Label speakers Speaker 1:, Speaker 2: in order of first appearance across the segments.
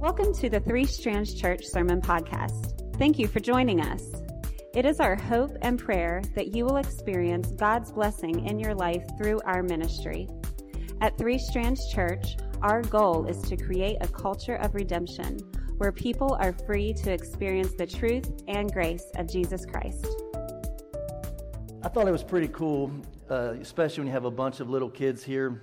Speaker 1: Welcome to the Three Strands Church Sermon Podcast. Thank you for joining us. It is our hope and prayer that you will experience God's blessing in your life through our ministry. At Three Strands Church, our goal is to create a culture of redemption where people are free to experience the truth and grace of Jesus Christ.
Speaker 2: I thought it was pretty cool, uh, especially when you have a bunch of little kids here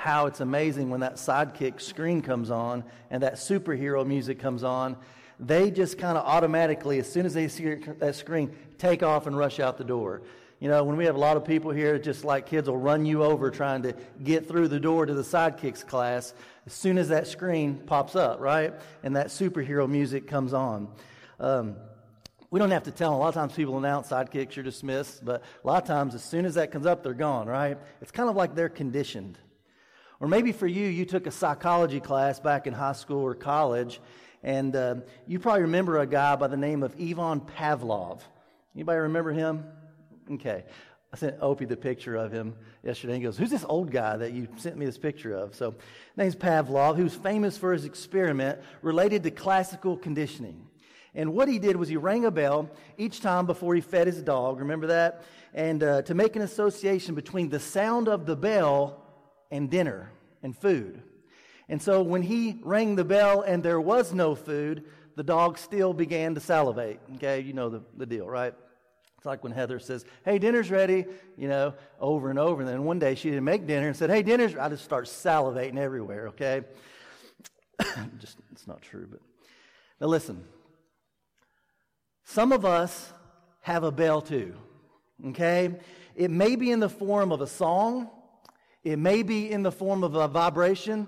Speaker 2: how it's amazing when that sidekick screen comes on and that superhero music comes on. They just kind of automatically, as soon as they see that screen, take off and rush out the door. You know, when we have a lot of people here, just like kids will run you over trying to get through the door to the sidekicks class, as soon as that screen pops up, right? And that superhero music comes on. Um, we don't have to tell them. A lot of times people announce sidekicks, you're dismissed, but a lot of times as soon as that comes up, they're gone, right? It's kind of like they're conditioned. Or maybe for you, you took a psychology class back in high school or college, and uh, you probably remember a guy by the name of Ivan Pavlov. Anybody remember him? Okay. I sent Opie the picture of him yesterday. He goes, Who's this old guy that you sent me this picture of? So, name's Pavlov, who's famous for his experiment related to classical conditioning. And what he did was he rang a bell each time before he fed his dog. Remember that? And uh, to make an association between the sound of the bell and dinner and food. And so when he rang the bell and there was no food, the dog still began to salivate. Okay, you know the, the deal, right? It's like when Heather says, Hey, dinner's ready, you know, over and over. And then one day she didn't make dinner and said, Hey, dinner's, I just start salivating everywhere, okay? just, it's not true, but. Now listen. Some of us have a bell too, okay? It may be in the form of a song, it may be in the form of a vibration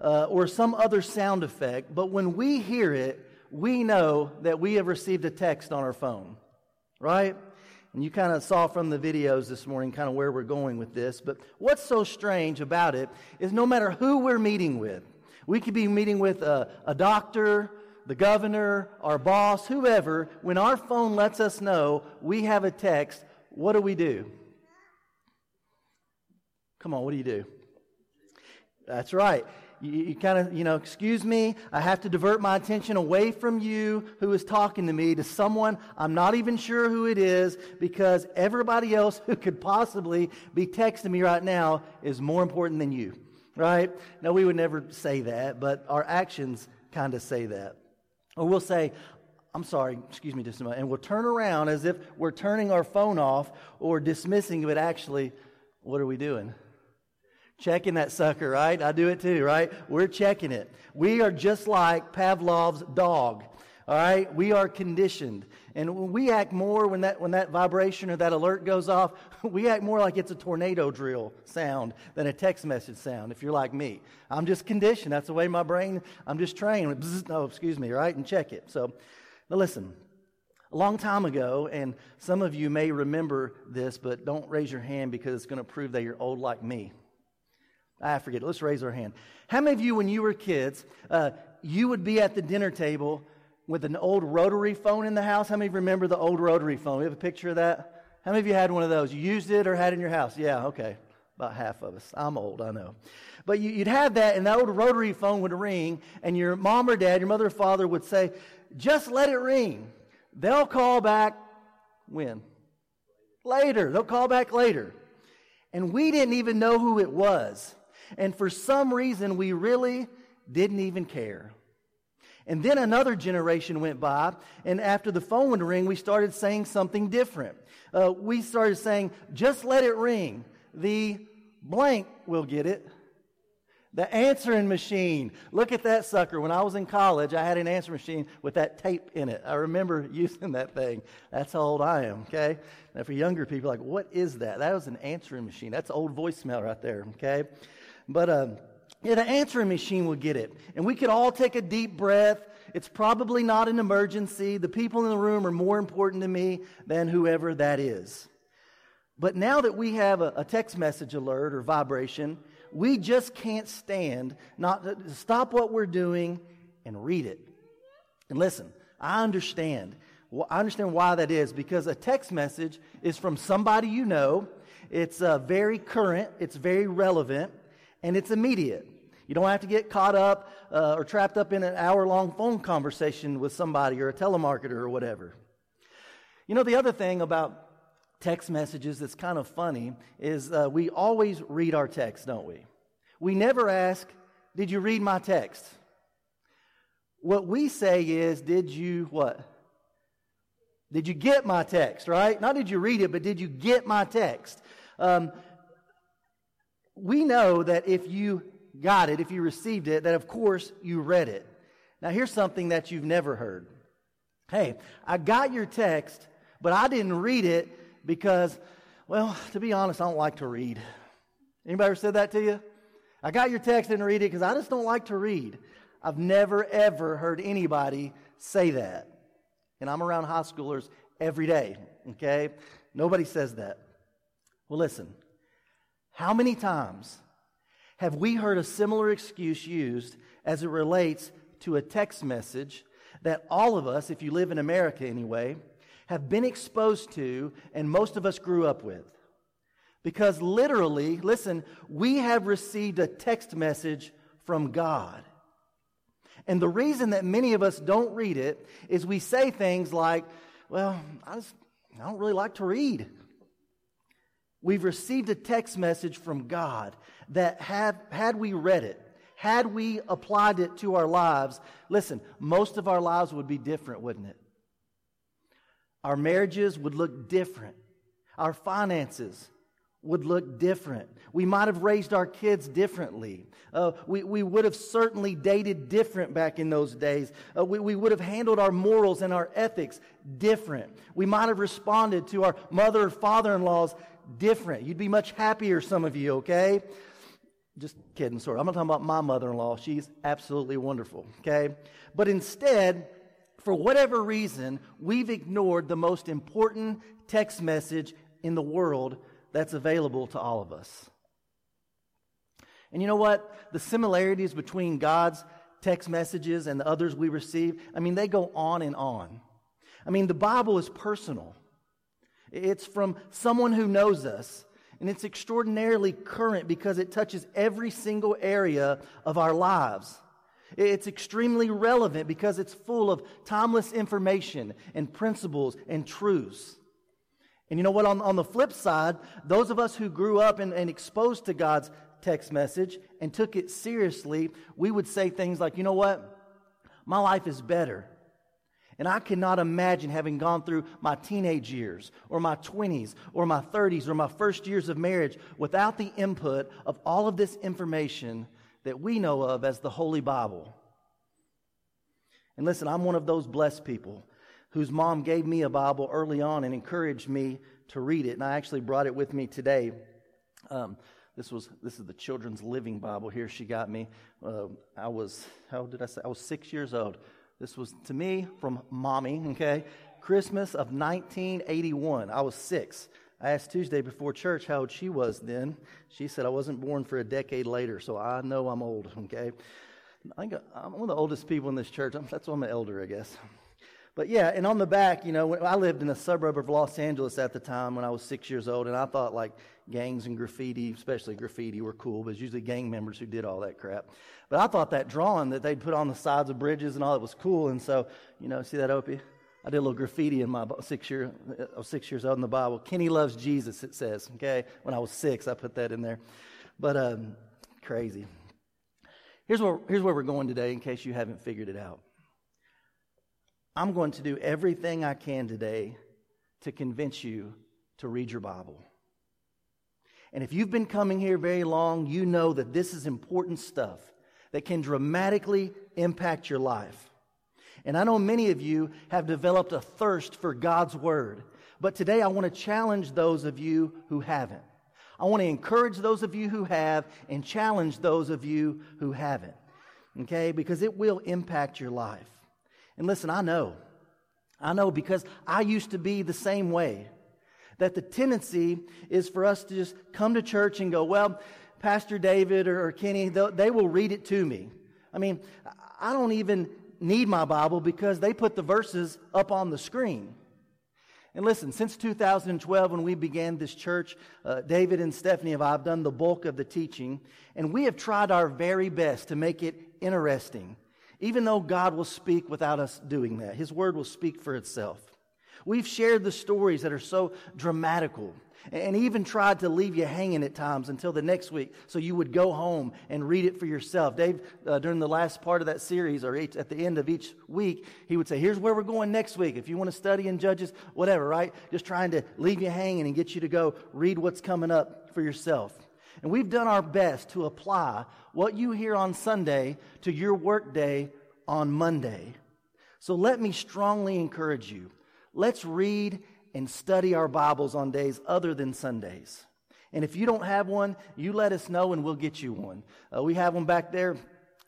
Speaker 2: uh, or some other sound effect, but when we hear it, we know that we have received a text on our phone, right? And you kind of saw from the videos this morning kind of where we're going with this. But what's so strange about it is no matter who we're meeting with, we could be meeting with a, a doctor, the governor, our boss, whoever. When our phone lets us know we have a text, what do we do? Come on, what do you do? That's right. You, you kind of, you know, excuse me, I have to divert my attention away from you who is talking to me to someone I'm not even sure who it is because everybody else who could possibly be texting me right now is more important than you, right? Now, we would never say that, but our actions kind of say that. Or we'll say, I'm sorry, excuse me just a moment, and we'll turn around as if we're turning our phone off or dismissing, but actually, what are we doing? Checking that sucker, right? I do it too, right? We're checking it. We are just like Pavlov's dog. All right, we are conditioned, and when we act more when that when that vibration or that alert goes off. We act more like it's a tornado drill sound than a text message sound. If you're like me, I'm just conditioned. That's the way my brain. I'm just trained. Oh, excuse me, right? And check it. So, now listen. A long time ago, and some of you may remember this, but don't raise your hand because it's going to prove that you're old like me. I forget. Let's raise our hand. How many of you, when you were kids, uh, you would be at the dinner table with an old rotary phone in the house? How many remember the old rotary phone? We have a picture of that? How many of you had one of those? You used it or had it in your house? Yeah, okay. About half of us. I'm old, I know. But you, would have that, and that old rotary phone would ring, and your mom or dad, your mother or father would say, just let it ring. They'll call back when? Later. They'll call back later. And we didn't even know who it was. And for some reason, we really didn't even care. And then another generation went by, and after the phone would ring, we started saying something different. Uh, we started saying, just let it ring. The blank will get it. The answering machine. Look at that sucker. When I was in college, I had an answering machine with that tape in it. I remember using that thing. That's how old I am, okay? Now, for younger people, like, what is that? That was an answering machine. That's old voicemail right there, okay? But um, yeah, the answering machine will get it. And we could all take a deep breath. It's probably not an emergency. The people in the room are more important to me than whoever that is. But now that we have a, a text message alert or vibration, we just can't stand not to stop what we're doing and read it. And listen, I understand. I understand why that is because a text message is from somebody you know. It's uh, very current. It's very relevant and it's immediate. You don't have to get caught up uh, or trapped up in an hour long phone conversation with somebody or a telemarketer or whatever. You know, the other thing about text messages that's kind of funny is uh, we always read our text, don't we? We never ask, Did you read my text? What we say is, Did you what? Did you get my text, right? Not did you read it, but did you get my text? Um, we know that if you got it, if you received it, that of course you read it. Now, here's something that you've never heard. Hey, I got your text, but I didn't read it because, well, to be honest, I don't like to read. Anybody ever said that to you? I got your text and read it because I just don't like to read. I've never, ever heard anybody say that. And I'm around high schoolers every day, okay? Nobody says that. Well, listen. How many times have we heard a similar excuse used as it relates to a text message that all of us, if you live in America anyway, have been exposed to and most of us grew up with? Because literally, listen, we have received a text message from God. And the reason that many of us don't read it is we say things like, well, I, just, I don't really like to read. We've received a text message from God that had, had we read it, had we applied it to our lives, listen, most of our lives would be different, wouldn't it? Our marriages would look different. Our finances would look different. We might have raised our kids differently. Uh, we, we would have certainly dated different back in those days. Uh, we, we would have handled our morals and our ethics different. We might have responded to our mother or father in laws different. You'd be much happier, some of you, okay? Just kidding, sorry. I'm not talking about my mother in law. She's absolutely wonderful, okay? But instead, for whatever reason, we've ignored the most important text message in the world that's available to all of us. And you know what? The similarities between God's text messages and the others we receive, I mean, they go on and on. I mean, the Bible is personal, it's from someone who knows us. And it's extraordinarily current because it touches every single area of our lives. It's extremely relevant because it's full of timeless information and principles and truths. And you know what? On, on the flip side, those of us who grew up and, and exposed to God's text message and took it seriously, we would say things like, you know what? My life is better. And I cannot imagine having gone through my teenage years or my 20s or my 30s or my first years of marriage without the input of all of this information that we know of as the Holy Bible. And listen, I'm one of those blessed people whose mom gave me a Bible early on and encouraged me to read it. And I actually brought it with me today. Um, this was this is the Children's Living Bible here. She got me. Uh, I was how did I say? I was six years old. This was to me from mommy. Okay, Christmas of 1981. I was six. I asked Tuesday before church how old she was then. She said I wasn't born for a decade later, so I know I'm old. Okay, I'm one of the oldest people in this church. That's why I'm an elder, I guess. But yeah, and on the back, you know, I lived in a suburb of Los Angeles at the time when I was six years old, and I thought like gangs and graffiti, especially graffiti, were cool, but it's usually gang members who did all that crap. But I thought that drawing that they'd put on the sides of bridges and all that was cool, and so, you know, see that, Opie? I did a little graffiti in my six year, I was six years old in the Bible. Kenny loves Jesus, it says, okay? When I was six, I put that in there. But um, crazy. Here's where, here's where we're going today in case you haven't figured it out. I'm going to do everything I can today to convince you to read your Bible. And if you've been coming here very long, you know that this is important stuff that can dramatically impact your life. And I know many of you have developed a thirst for God's Word. But today I want to challenge those of you who haven't. I want to encourage those of you who have and challenge those of you who haven't. Okay? Because it will impact your life. And listen, I know. I know because I used to be the same way. That the tendency is for us to just come to church and go, well, Pastor David or, or Kenny, they will read it to me. I mean, I don't even need my Bible because they put the verses up on the screen. And listen, since 2012, when we began this church, uh, David and Stephanie have I've done the bulk of the teaching, and we have tried our very best to make it interesting, even though God will speak without us doing that. His word will speak for itself. We've shared the stories that are so dramatical and even tried to leave you hanging at times until the next week so you would go home and read it for yourself. Dave, uh, during the last part of that series or each, at the end of each week, he would say, Here's where we're going next week. If you want to study in Judges, whatever, right? Just trying to leave you hanging and get you to go read what's coming up for yourself. And we've done our best to apply what you hear on Sunday to your workday on Monday. So let me strongly encourage you. Let's read and study our Bibles on days other than Sundays. And if you don't have one, you let us know and we'll get you one. Uh, we have one back there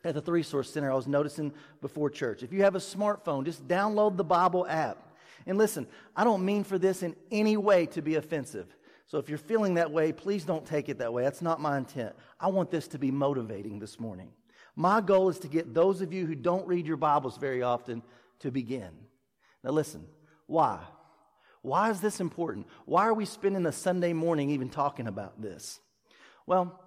Speaker 2: at the Three Source Center I was noticing before church. If you have a smartphone, just download the Bible app. And listen, I don't mean for this in any way to be offensive. So if you're feeling that way, please don't take it that way. That's not my intent. I want this to be motivating this morning. My goal is to get those of you who don't read your Bibles very often to begin. Now listen, why? Why is this important? Why are we spending a Sunday morning even talking about this? Well,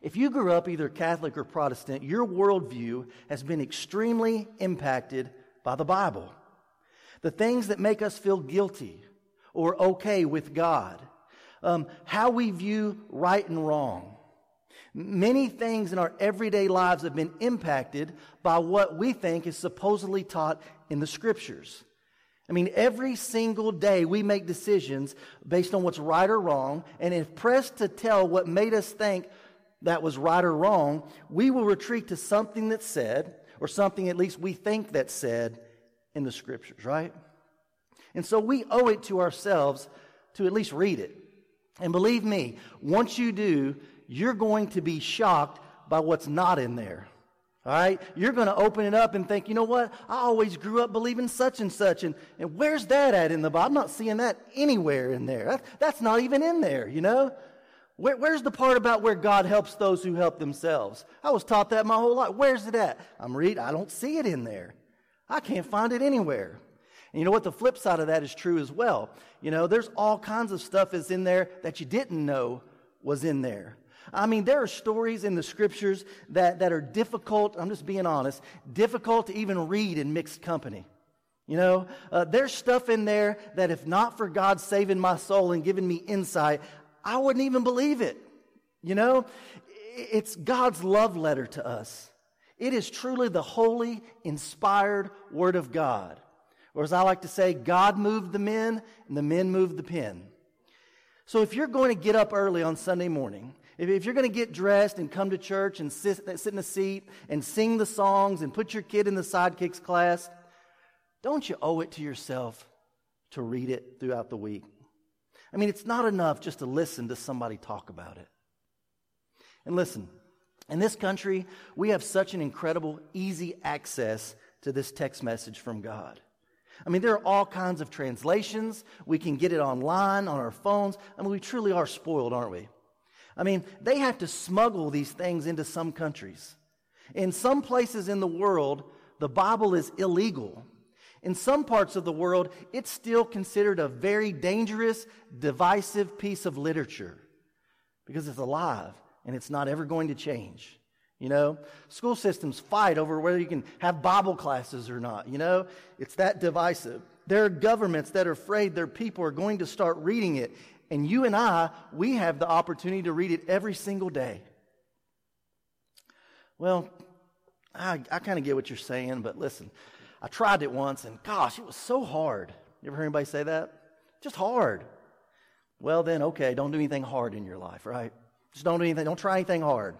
Speaker 2: if you grew up either Catholic or Protestant, your worldview has been extremely impacted by the Bible. The things that make us feel guilty or okay with God, um, how we view right and wrong. Many things in our everyday lives have been impacted by what we think is supposedly taught in the scriptures. I mean, every single day we make decisions based on what's right or wrong, and if pressed to tell what made us think that was right or wrong, we will retreat to something that's said, or something at least we think that's said in the scriptures, right? And so we owe it to ourselves to at least read it. And believe me, once you do, you're going to be shocked by what's not in there. All right? You're going to open it up and think, you know what? I always grew up believing such and such. And, and where's that at in the Bible? I'm not seeing that anywhere in there. That, that's not even in there, you know? Where, where's the part about where God helps those who help themselves? I was taught that my whole life. Where's it at? I'm reading. I don't see it in there. I can't find it anywhere. And you know what? The flip side of that is true as well. You know, there's all kinds of stuff that's in there that you didn't know was in there. I mean, there are stories in the scriptures that, that are difficult, I'm just being honest, difficult to even read in mixed company. You know, uh, there's stuff in there that if not for God saving my soul and giving me insight, I wouldn't even believe it. You know, it's God's love letter to us. It is truly the holy, inspired Word of God. Or as I like to say, God moved the men and the men moved the pen. So if you're going to get up early on Sunday morning if, you're going to get dressed and come to church and sit, sit in a seat and sing the songs and put your kid in the sidekicks class, don't you owe it to yourself to read it throughout the week? I mean, it's not enough just to listen to somebody talk about it. And listen, in this country, we have such an incredible, easy access to this text message from God. I mean, there are all kinds of translations. We can get it online on our phones. I mean, we truly are spoiled, aren't we? I mean, they have to smuggle these things into some countries. In some places in the world, the Bible is illegal. In some parts of the world, it's still considered a very dangerous, divisive piece of literature because it's alive and it's not ever going to change. You know, school systems fight over whether you can have Bible classes or not. You know, it's that divisive. There are governments that are afraid their people are going to start reading it and you and I, we have the opportunity to read it every single day. Well, I, I kind of get what you're saying, but listen, I tried it once and gosh, it was so hard. You ever hear anybody say that? Just hard. Well, then, okay, don't do anything hard in your life, right? Just don't do anything, don't try anything hard.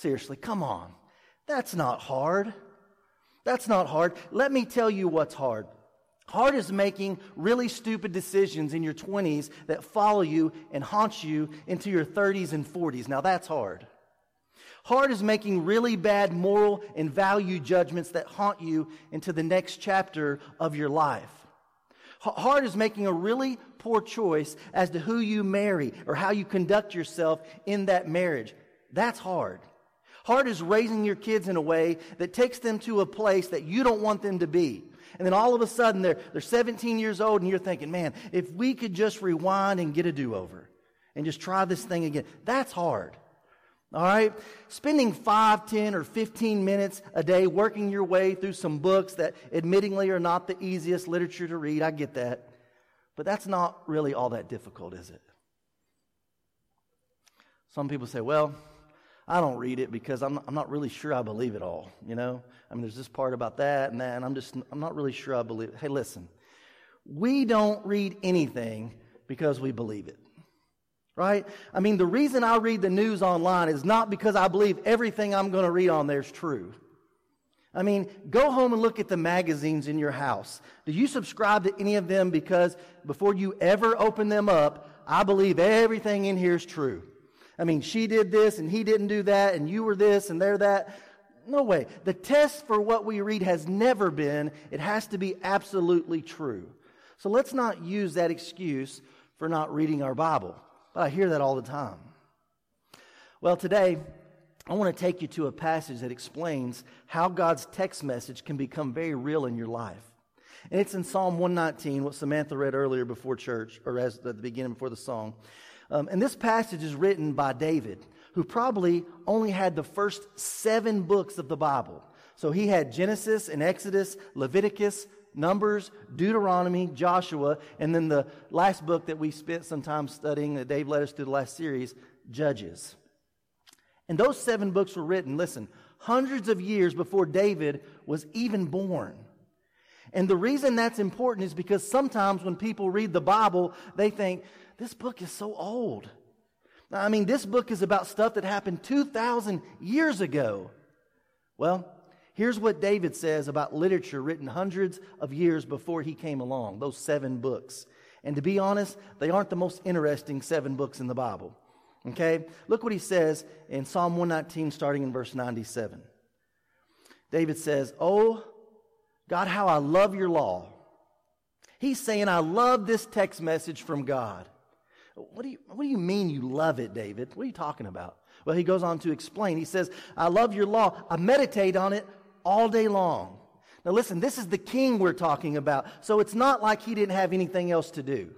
Speaker 2: Seriously, come on. That's not hard. That's not hard. Let me tell you what's hard. Hard is making really stupid decisions in your 20s that follow you and haunt you into your 30s and 40s. Now that's hard. Hard is making really bad moral and value judgments that haunt you into the next chapter of your life. Hard is making a really poor choice as to who you marry or how you conduct yourself in that marriage. That's hard. Hard is raising your kids in a way that takes them to a place that you don't want them to be. And then all of a sudden they're, they're 17 years old and you're thinking, man, if we could just rewind and get a do over and just try this thing again, that's hard. All right? Spending 5, 10, or 15 minutes a day working your way through some books that admittingly are not the easiest literature to read, I get that. But that's not really all that difficult, is it? Some people say, well, I don't read it because I'm not, I'm not really sure I believe it all, you know? I mean, there's this part about that and that, and I'm just, I'm not really sure I believe it. Hey, listen, we don't read anything because we believe it. Right? I mean, the reason I read the news online is not because I believe everything I'm going to read on there is true. I mean, go home and look at the magazines in your house. Do you subscribe to any of them because before you ever open them up, I believe everything in here is true? I mean, she did this and he didn't do that and you were this and they're that. No way. The test for what we read has never been, it has to be absolutely true. So let's not use that excuse for not reading our Bible. But I hear that all the time. Well, today, I want to take you to a passage that explains how God's text message can become very real in your life. And it's in Psalm 119, what Samantha read earlier before church, or as at the beginning before the song. Um, and this passage is written by David, who probably only had the first seven books of the Bible. So he had Genesis and Exodus, Leviticus, Numbers, Deuteronomy, Joshua, and then the last book that we spent some time studying that Dave led us through the last series, Judges. And those seven books were written, listen, hundreds of years before David was even born. And the reason that's important is because sometimes when people read the Bible, they think, this book is so old. I mean, this book is about stuff that happened 2,000 years ago. Well, here's what David says about literature written hundreds of years before he came along, those seven books. And to be honest, they aren't the most interesting seven books in the Bible. Okay? Look what he says in Psalm 119, starting in verse 97. David says, Oh, God, how I love your law. He's saying, I love this text message from God. What do, you, what do you mean you love it, David? What are you talking about? Well, he goes on to explain. He says, I love your law. I meditate on it all day long. Now, listen, this is the king we're talking about. So it's not like he didn't have anything else to do.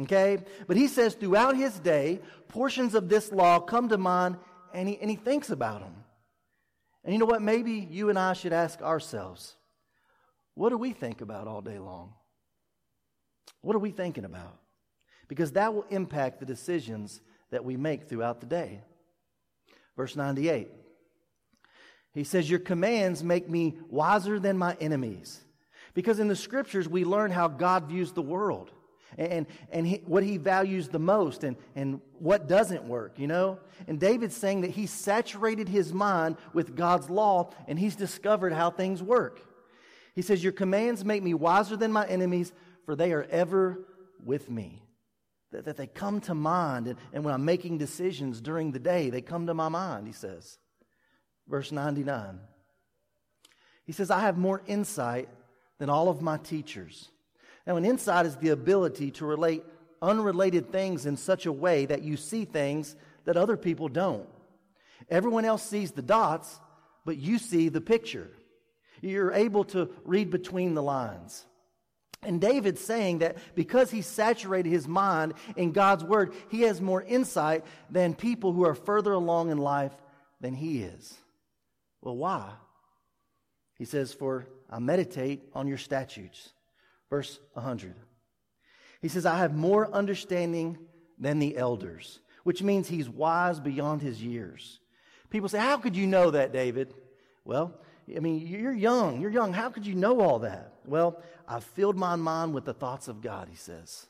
Speaker 2: Okay? But he says throughout his day, portions of this law come to mind and he, and he thinks about them. And you know what? Maybe you and I should ask ourselves what do we think about all day long? What are we thinking about? Because that will impact the decisions that we make throughout the day. Verse 98. He says, Your commands make me wiser than my enemies. Because in the scriptures, we learn how God views the world and, and he, what he values the most and, and what doesn't work, you know? And David's saying that he saturated his mind with God's law and he's discovered how things work. He says, Your commands make me wiser than my enemies, for they are ever with me. That, that they come to mind, and, and when I'm making decisions during the day, they come to my mind, he says. Verse 99. He says, I have more insight than all of my teachers. Now, an insight is the ability to relate unrelated things in such a way that you see things that other people don't. Everyone else sees the dots, but you see the picture. You're able to read between the lines. And David's saying that because he saturated his mind in God's word, he has more insight than people who are further along in life than he is. Well, why? He says, For I meditate on your statutes verse 100. He says, I have more understanding than the elders, which means he's wise beyond his years. People say, How could you know that, David? Well, I mean, you're young. You're young. How could you know all that? Well, I've filled my mind with the thoughts of God, he says.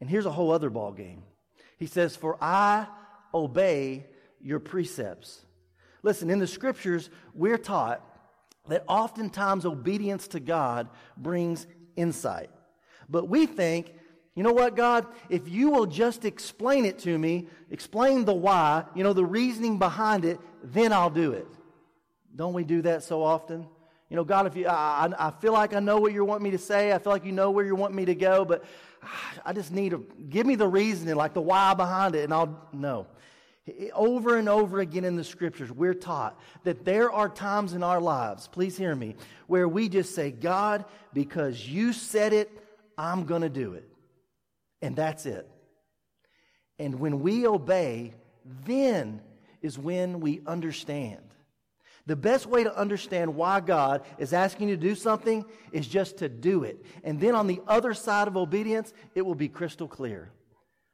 Speaker 2: And here's a whole other ball game. He says, For I obey your precepts. Listen, in the scriptures, we're taught that oftentimes obedience to God brings insight. But we think, you know what, God, if you will just explain it to me, explain the why, you know, the reasoning behind it, then I'll do it. Don't we do that so often? You know, God, if you, I, I feel like I know what you want me to say, I feel like you know where you want me to go, but I just need to give me the reasoning, like the why behind it, and I'll know. Over and over again in the scriptures, we're taught that there are times in our lives, please hear me, where we just say, God, because you said it, I'm going to do it. And that's it. And when we obey, then is when we understand. The best way to understand why God is asking you to do something is just to do it. And then on the other side of obedience, it will be crystal clear.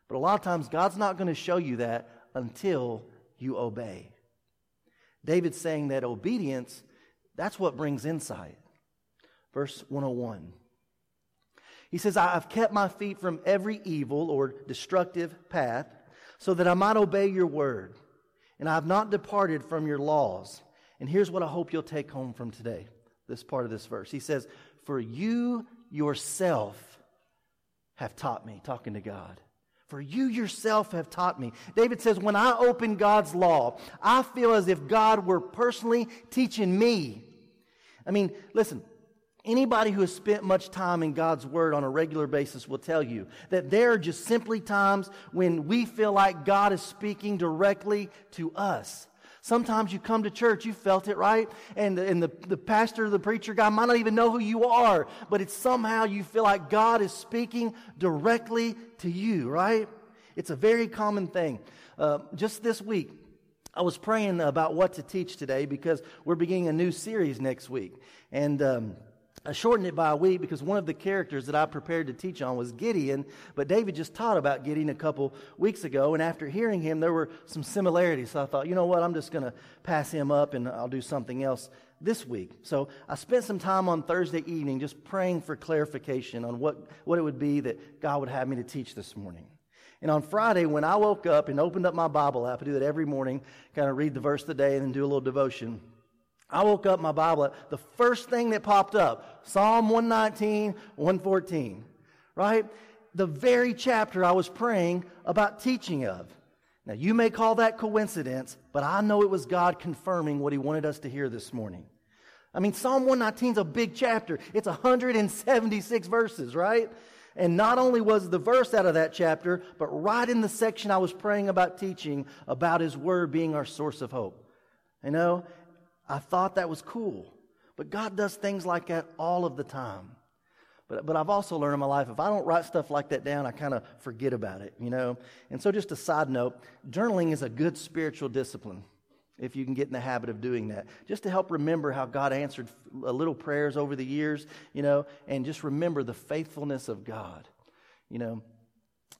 Speaker 2: But a lot of times, God's not going to show you that until you obey. David's saying that obedience, that's what brings insight. Verse 101. He says, I have kept my feet from every evil or destructive path so that I might obey your word. And I have not departed from your laws. And here's what I hope you'll take home from today, this part of this verse. He says, For you yourself have taught me, talking to God. For you yourself have taught me. David says, When I open God's law, I feel as if God were personally teaching me. I mean, listen, anybody who has spent much time in God's Word on a regular basis will tell you that there are just simply times when we feel like God is speaking directly to us. Sometimes you come to church, you felt it, right? And, and the, the pastor, the preacher guy might not even know who you are, but it's somehow you feel like God is speaking directly to you, right? It's a very common thing. Uh, just this week, I was praying about what to teach today because we're beginning a new series next week. And um, I shortened it by a week because one of the characters that I prepared to teach on was Gideon, but David just taught about Gideon a couple weeks ago, and after hearing him, there were some similarities. So I thought, you know what, I'm just going to pass him up and I'll do something else this week. So I spent some time on Thursday evening just praying for clarification on what, what it would be that God would have me to teach this morning. And on Friday, when I woke up and opened up my Bible app, I do that every morning, kind of read the verse of the day and then do a little devotion. I woke up my Bible, the first thing that popped up, Psalm 119, 114, right? The very chapter I was praying about teaching of. Now, you may call that coincidence, but I know it was God confirming what He wanted us to hear this morning. I mean, Psalm 119 is a big chapter. It's 176 verses, right? And not only was the verse out of that chapter, but right in the section I was praying about teaching about His Word being our source of hope. You know, I thought that was cool. But God does things like that all of the time. But, but I've also learned in my life, if I don't write stuff like that down, I kind of forget about it, you know? And so, just a side note journaling is a good spiritual discipline if you can get in the habit of doing that. Just to help remember how God answered uh, little prayers over the years, you know, and just remember the faithfulness of God, you know.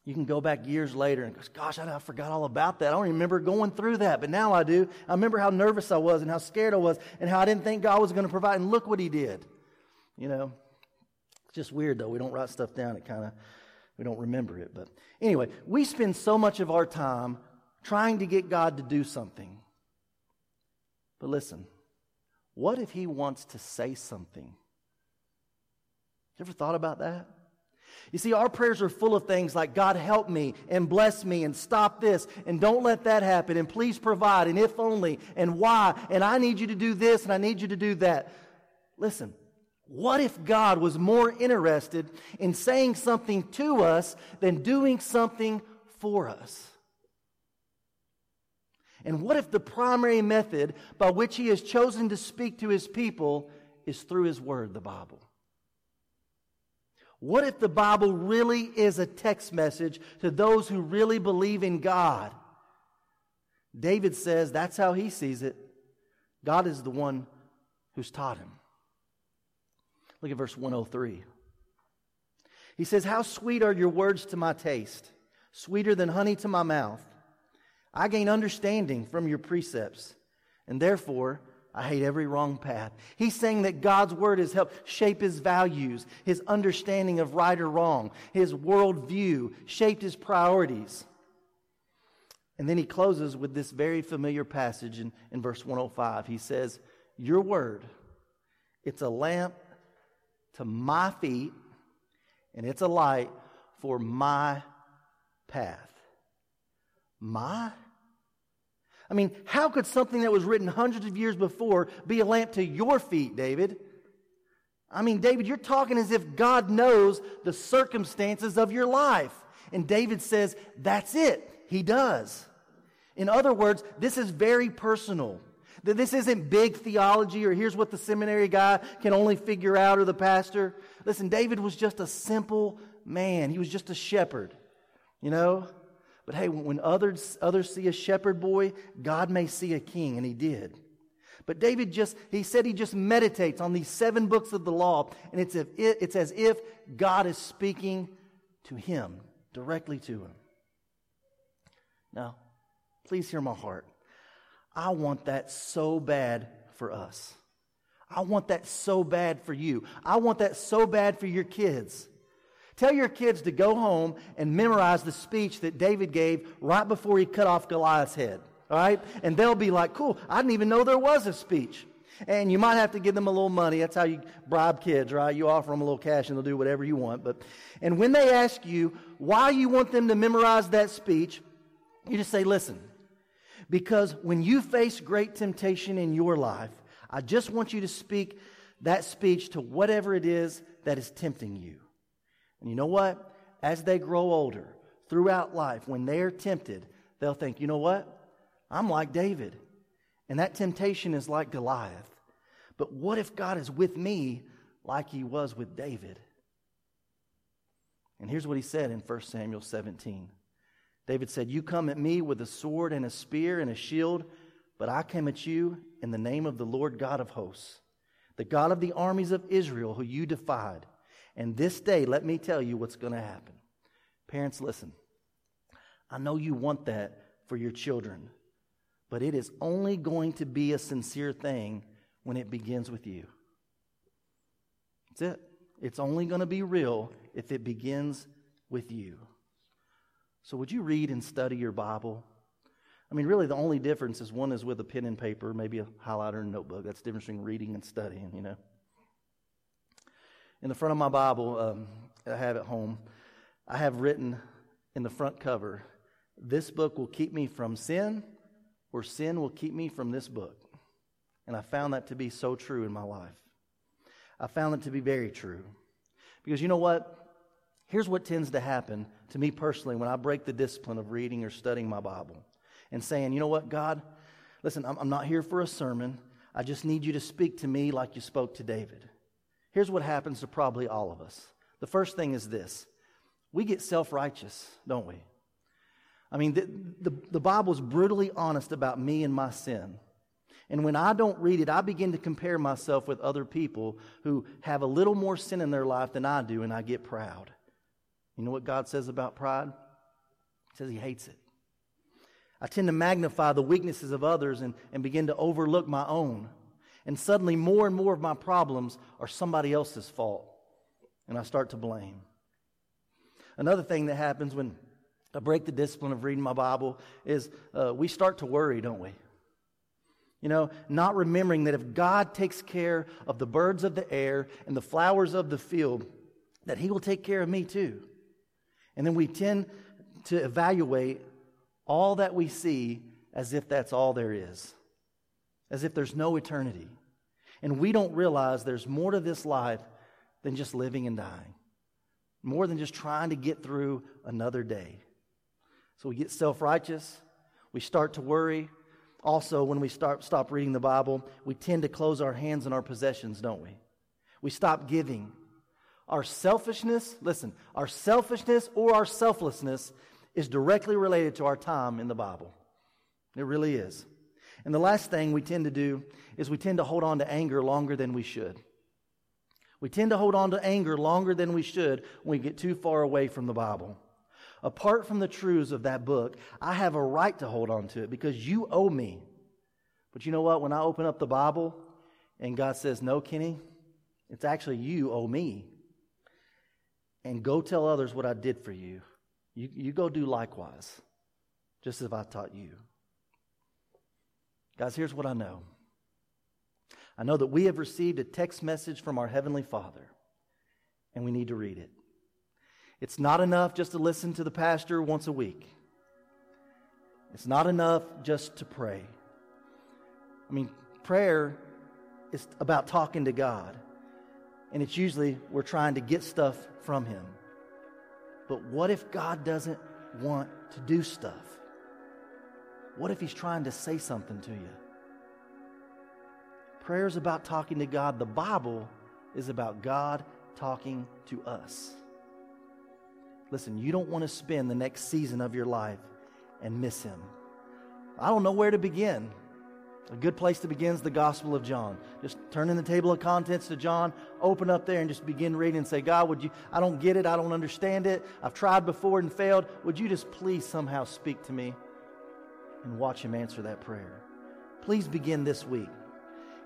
Speaker 2: You can go back years later and go, gosh, I, I forgot all about that. I don't remember going through that, but now I do. I remember how nervous I was and how scared I was and how I didn't think God was going to provide. And look what He did. You know, it's just weird though. We don't write stuff down. It kind of, we don't remember it. But anyway, we spend so much of our time trying to get God to do something. But listen, what if He wants to say something? You ever thought about that? You see, our prayers are full of things like, God, help me and bless me and stop this and don't let that happen and please provide and if only and why and I need you to do this and I need you to do that. Listen, what if God was more interested in saying something to us than doing something for us? And what if the primary method by which He has chosen to speak to His people is through His Word, the Bible? What if the Bible really is a text message to those who really believe in God? David says that's how he sees it. God is the one who's taught him. Look at verse 103. He says, How sweet are your words to my taste, sweeter than honey to my mouth. I gain understanding from your precepts, and therefore I hate every wrong path. He's saying that God's word has helped shape his values, his understanding of right or wrong, his worldview, shaped his priorities. And then he closes with this very familiar passage in, in verse 105. He says, Your word, it's a lamp to my feet, and it's a light for my path. My I mean, how could something that was written hundreds of years before be a lamp to your feet, David? I mean, David, you're talking as if God knows the circumstances of your life. And David says, that's it. He does. In other words, this is very personal. That this isn't big theology or here's what the seminary guy can only figure out or the pastor. Listen, David was just a simple man. He was just a shepherd, you know? But hey, when others, others see a shepherd boy, God may see a king, and he did. But David just, he said he just meditates on these seven books of the law, and it's, if, it's as if God is speaking to him, directly to him. Now, please hear my heart. I want that so bad for us. I want that so bad for you. I want that so bad for your kids. Tell your kids to go home and memorize the speech that David gave right before he cut off Goliath's head. All right? And they'll be like, cool, I didn't even know there was a speech. And you might have to give them a little money. That's how you bribe kids, right? You offer them a little cash and they'll do whatever you want. But, and when they ask you why you want them to memorize that speech, you just say, listen, because when you face great temptation in your life, I just want you to speak that speech to whatever it is that is tempting you. And you know what? As they grow older, throughout life, when they're tempted, they'll think, you know what? I'm like David. And that temptation is like Goliath. But what if God is with me like he was with David? And here's what he said in 1 Samuel 17 David said, You come at me with a sword and a spear and a shield, but I came at you in the name of the Lord God of hosts, the God of the armies of Israel, who you defied. And this day, let me tell you what's going to happen. Parents, listen. I know you want that for your children, but it is only going to be a sincere thing when it begins with you. That's it. It's only going to be real if it begins with you. So, would you read and study your Bible? I mean, really, the only difference is one is with a pen and paper, maybe a highlighter and notebook. That's the difference between reading and studying, you know. In the front of my Bible, um, I have at home, I have written in the front cover, This book will keep me from sin or sin will keep me from this book. And I found that to be so true in my life. I found it to be very true. Because you know what? Here's what tends to happen to me personally when I break the discipline of reading or studying my Bible and saying, you know what, God, listen, I'm, I'm not here for a sermon. I just need you to speak to me like you spoke to David. Here's what happens to probably all of us. The first thing is this we get self righteous, don't we? I mean, the, the, the is brutally honest about me and my sin. And when I don't read it, I begin to compare myself with other people who have a little more sin in their life than I do, and I get proud. You know what God says about pride? He says He hates it. I tend to magnify the weaknesses of others and, and begin to overlook my own. And suddenly, more and more of my problems are somebody else's fault. And I start to blame. Another thing that happens when I break the discipline of reading my Bible is uh, we start to worry, don't we? You know, not remembering that if God takes care of the birds of the air and the flowers of the field, that He will take care of me too. And then we tend to evaluate all that we see as if that's all there is, as if there's no eternity. And we don't realize there's more to this life than just living and dying, more than just trying to get through another day. So we get self righteous. We start to worry. Also, when we start, stop reading the Bible, we tend to close our hands on our possessions, don't we? We stop giving. Our selfishness, listen, our selfishness or our selflessness is directly related to our time in the Bible. It really is. And the last thing we tend to do is we tend to hold on to anger longer than we should. We tend to hold on to anger longer than we should when we get too far away from the Bible apart from the truths of that book, I have a right to hold on to it because you owe me. But you know what? When I open up the Bible and God says, No, Kenny, it's actually you owe me. And go tell others what I did for you. You, you go do likewise, just as I taught you. Guys, here's what I know I know that we have received a text message from our Heavenly Father, and we need to read it. It's not enough just to listen to the pastor once a week. It's not enough just to pray. I mean, prayer is about talking to God. And it's usually we're trying to get stuff from Him. But what if God doesn't want to do stuff? What if He's trying to say something to you? Prayer is about talking to God. The Bible is about God talking to us. Listen, you don't want to spend the next season of your life and miss Him. I don't know where to begin. A good place to begin is the Gospel of John. Just turn in the table of contents to John, open up there, and just begin reading and say, God, would you, I don't get it, I don't understand it, I've tried before and failed. Would you just please somehow speak to me? And watch Him answer that prayer. Please begin this week.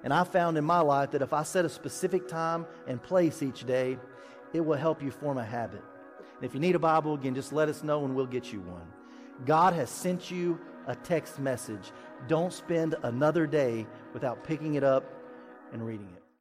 Speaker 2: And I found in my life that if I set a specific time and place each day, it will help you form a habit. And if you need a Bible, again, just let us know and we'll get you one. God has sent you a text message. Don't spend another day without picking it up and reading it.